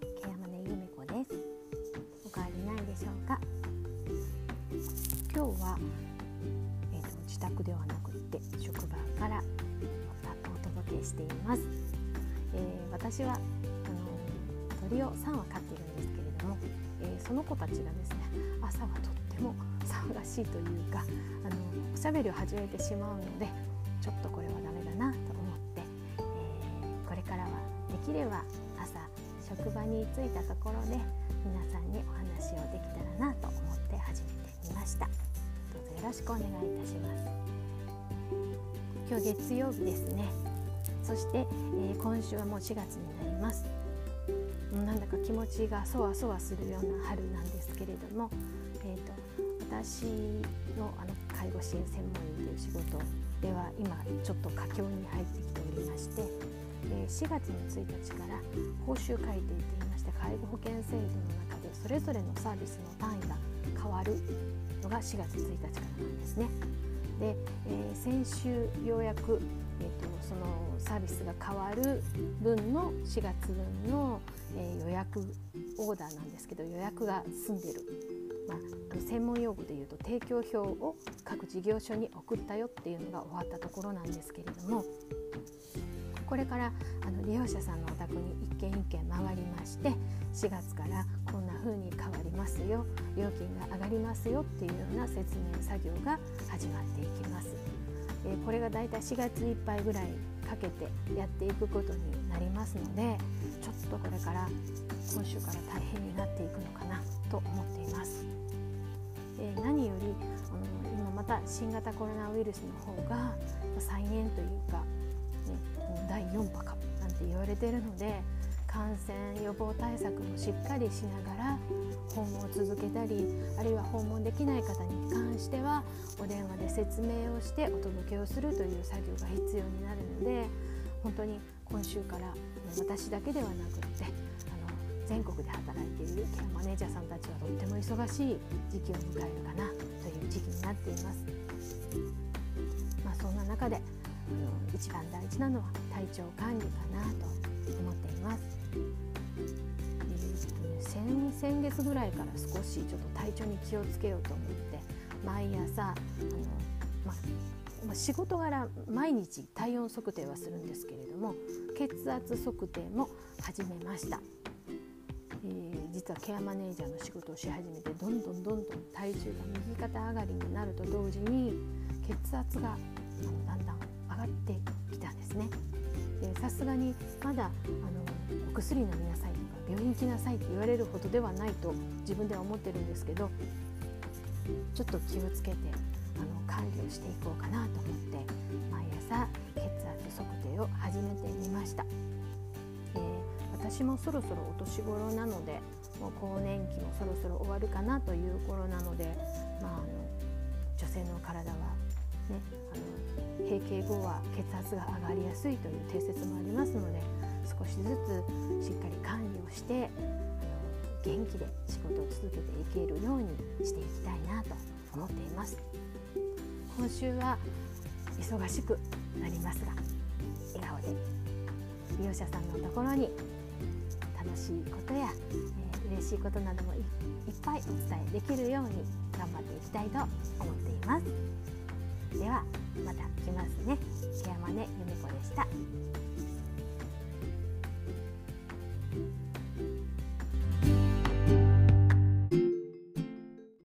ケヤマネゆめ子です。おかわりないでしょうか？今日は、えーと、自宅ではなくて職場からお届けしています、えー、私はあの鳥を3羽飼っているんですけれども、えー、その子たちがですね朝はとっても騒がしいというかあのおしゃべりを始めてしまうのでちょっとこれはダメだなと思って、えー、これからはできれば職場に着いたところで皆さんにお話をできたらなと思って始めてみました。どうぞよろしくお願いいたします。今日月曜日ですね。そして、えー、今週はもう4月になります。なんだか気持ちがそわそわするような春なんですけれども、えーと、私のあの介護支援専門員という仕事では今ちょっと佳境に4月の1日から報酬改定といいまして介護保険制度の中でそれぞれのサービスの単位が変わるのが4月1日からなんですね。で、えー、先週ようやく、えーと、そのサービスが変わる分の4月分の、えー、予約オーダーなんですけど予約が済んでる、まあ、専門用語でいうと提供表を各事業所に送ったよっていうのが終わったところなんですけれどもこれからあの利用者さんのお宅に一軒一軒回りまして4月からこんな風に変わりますよ料金が上がりますよっていうような説明作業が始まっていきます。えー、これがだいたい4月いっぱいぐらいかけてやっていくことになりますのでちょっとこれから今週から大変になっていくのかなと思っています。えー、何よりあの今また新型コロナウイルスの方が再燃というか、第4波かなんて言われてるので感染予防対策もしっかりしながら訪問を続けたりあるいは訪問できない方に関してはお電話で説明をしてお届けをするという作業が必要になるので本当に今週から私だけではなくってあの全国で働いているケアマネージャーさんたちはとっても忙しい時期を迎えるかなという時期になっています。まあ、そんな中で一番大事なのは体調管理かなと思っています。先先月ぐらいから少しちょっと体調に気をつけようと思って毎朝あの、まま仕事柄毎日体温測定はするんですけれども血圧測定も始めました、えー、実はケアマネージャーの仕事をし始めてどんどんどんどん体重が右肩上がりになると同時に血圧がだんだん上がってきたんですね。さすがにまだあのお薬飲みなさいとか病院行きなさいって言われるほどではないと自分では思ってるんですけどちょっと気をつけてあの管理をしていこうかなと思って毎朝血圧測定を始めてみました、えー、私もそろそろお年頃なのでもう更年期もそろそろ終わるかなという頃なので、まあ、あの女性の体はね、あの閉経後は血圧が上がりやすいという定説もありますので少しずつしっかり管理をしてあの元気で仕事を続けていけるようにしていきたいなと思っています今週は忙しくなりますが笑顔で利用者さんのところに楽しいことや、えー、嬉しいことなどもいっぱいお伝えできるように頑張っていきたいと思っています。ではまた来ますね。ケアマネゆめこでした。